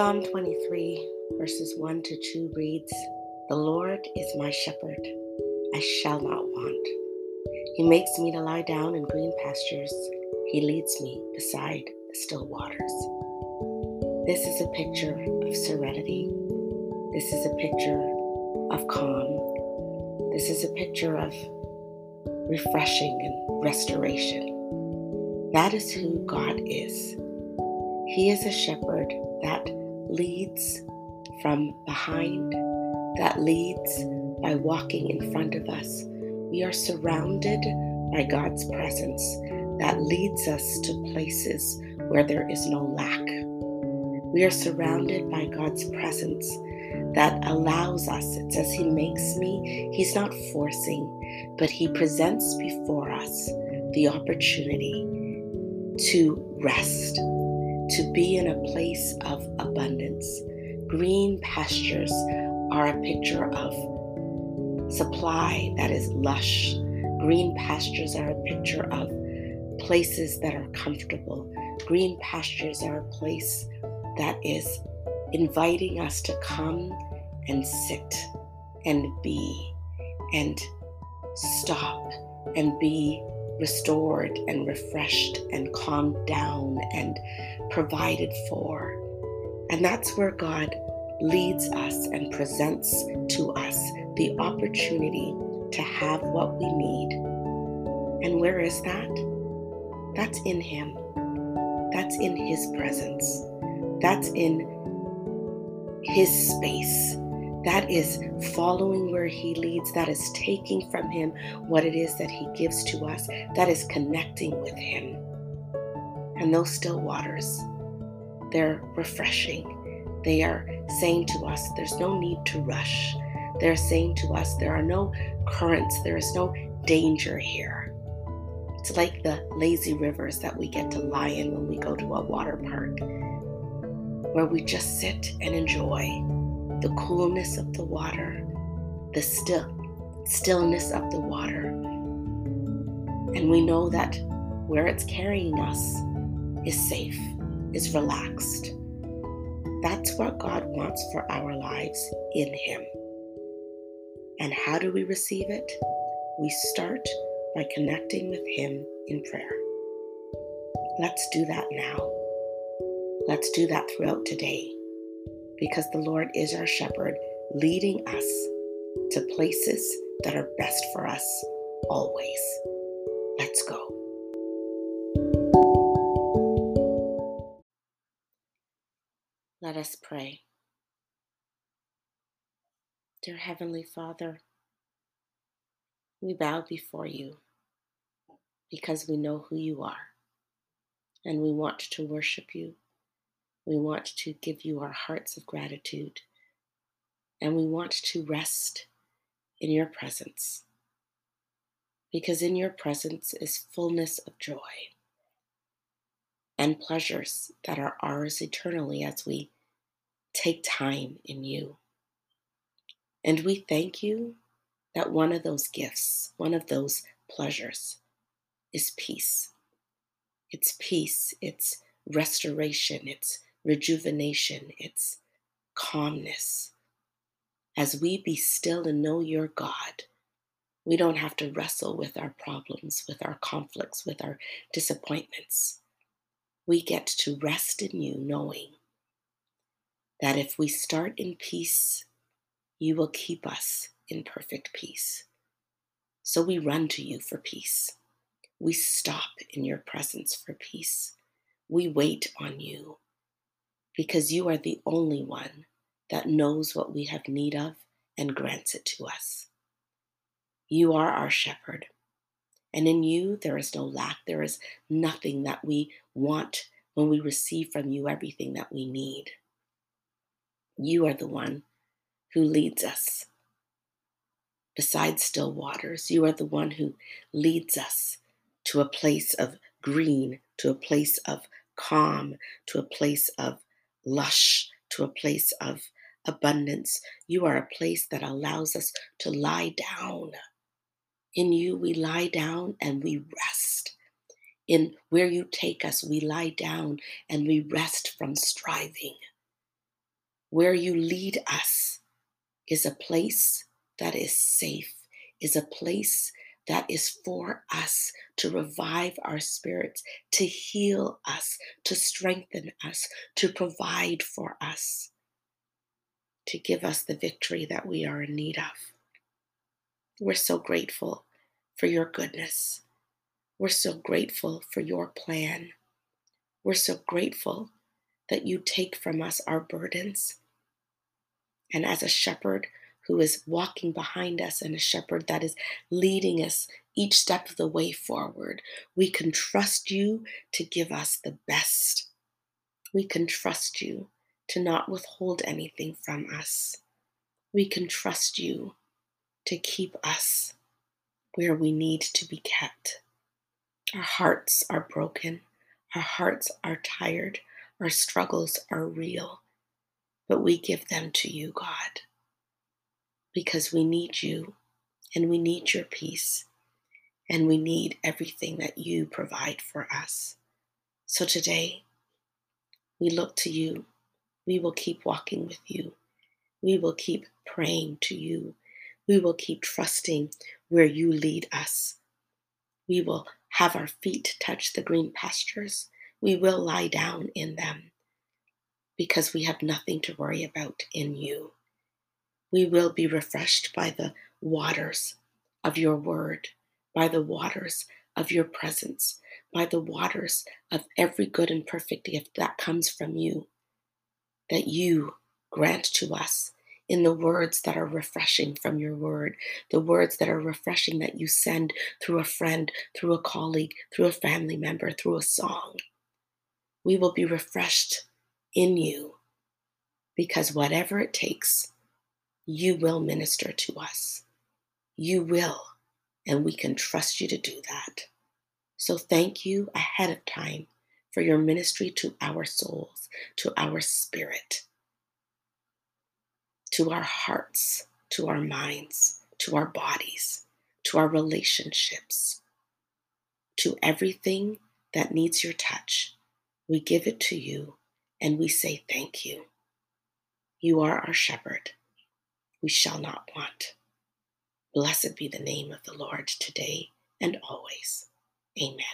Psalm 23, verses 1 to 2 reads The Lord is my shepherd, I shall not want. He makes me to lie down in green pastures, He leads me beside the still waters. This is a picture of serenity. This is a picture of calm. This is a picture of refreshing and restoration. That is who God is. He is a shepherd that leads from behind, that leads by walking in front of us. We are surrounded by God's presence that leads us to places where there is no lack. We are surrounded by God's presence that allows us. It says He makes me, He's not forcing, but He presents before us the opportunity to rest, to be in a place of abundance. Green pastures are a picture of supply that is lush. Green pastures are a picture of places that are comfortable. Green pastures are a place that is inviting us to come and sit and be and stop and be restored and refreshed and calmed down and provided for. And that's where God leads us and presents to us the opportunity to have what we need. And where is that? That's in Him. That's in His presence. That's in His space. That is following where He leads. That is taking from Him what it is that He gives to us. That is connecting with Him. And those still waters, they're refreshing. They are saying to us, there's no need to rush. They're saying to us, there are no currents, there is no danger here. It's like the lazy rivers that we get to lie in when we go to a water park, where we just sit and enjoy the coolness of the water, the still stillness of the water. And we know that where it's carrying us is safe, is relaxed. That's what God wants for our lives in Him. And how do we receive it? We start by connecting with Him in prayer. Let's do that now. Let's do that throughout today because the Lord is our shepherd, leading us to places that are best for us always. Let's go. Let us pray. Dear Heavenly Father, we bow before you because we know who you are and we want to worship you. We want to give you our hearts of gratitude and we want to rest in your presence because in your presence is fullness of joy and pleasures that are ours eternally as we take time in you. And we thank you that one of those gifts, one of those pleasures, is peace. It's peace, it's restoration, it's rejuvenation, it's calmness. As we be still and know your God, we don't have to wrestle with our problems, with our conflicts, with our disappointments. We get to rest in you, knowing that if we start in peace, you will keep us in perfect peace. So we run to you for peace. We stop in your presence for peace. We wait on you because you are the only one that knows what we have need of and grants it to us. You are our shepherd, and in you there is no lack. There is nothing that we want when we receive from you everything that we need. You are the one who leads us beside still waters. You are the one who leads us to a place of green, to a place of calm, to a place of lush, to a place of abundance. You are a place that allows us to lie down. In you, we lie down and we rest. In where you take us, we lie down and we rest from striving. Where you lead us is a place that is safe, is a place that is for us to revive our spirits, to heal us, to strengthen us, to provide for us, to give us the victory that we are in need of. We're so grateful for your goodness. We're so grateful for your plan. We're so grateful that you take from us our burdens. And as a shepherd who is walking behind us and a shepherd that is leading us each step of the way forward, we can trust you to give us the best. We can trust you to not withhold anything from us. We can trust you to keep us where we need to be kept. Our hearts are broken. Our hearts are tired. Our struggles are real. But we give them to you, God, because we need you and we need your peace and we need everything that you provide for us. So today, we look to you. We will keep walking with you. We will keep praying to you. We will keep trusting where you lead us. We will have our feet touch the green pastures. We will lie down in them because we have nothing to worry about in you. We will be refreshed by the waters of your word, by the waters of your presence, by the waters of every good and perfect gift that comes from you, that you grant to us in the words that are refreshing from your word, the words that are refreshing that you send through a friend, through a colleague, through a family member, through a song. We will be refreshed in you because whatever it takes, you will minister to us. You will, and we can trust you to do that. So thank you ahead of time for your ministry to our souls, to our spirit to our hearts, to our minds, to our bodies, to our relationships, to everything that needs your touch. We give it to you and we say thank you. You are our shepherd. We shall not want. Blessed be the name of the Lord today and always. Amen.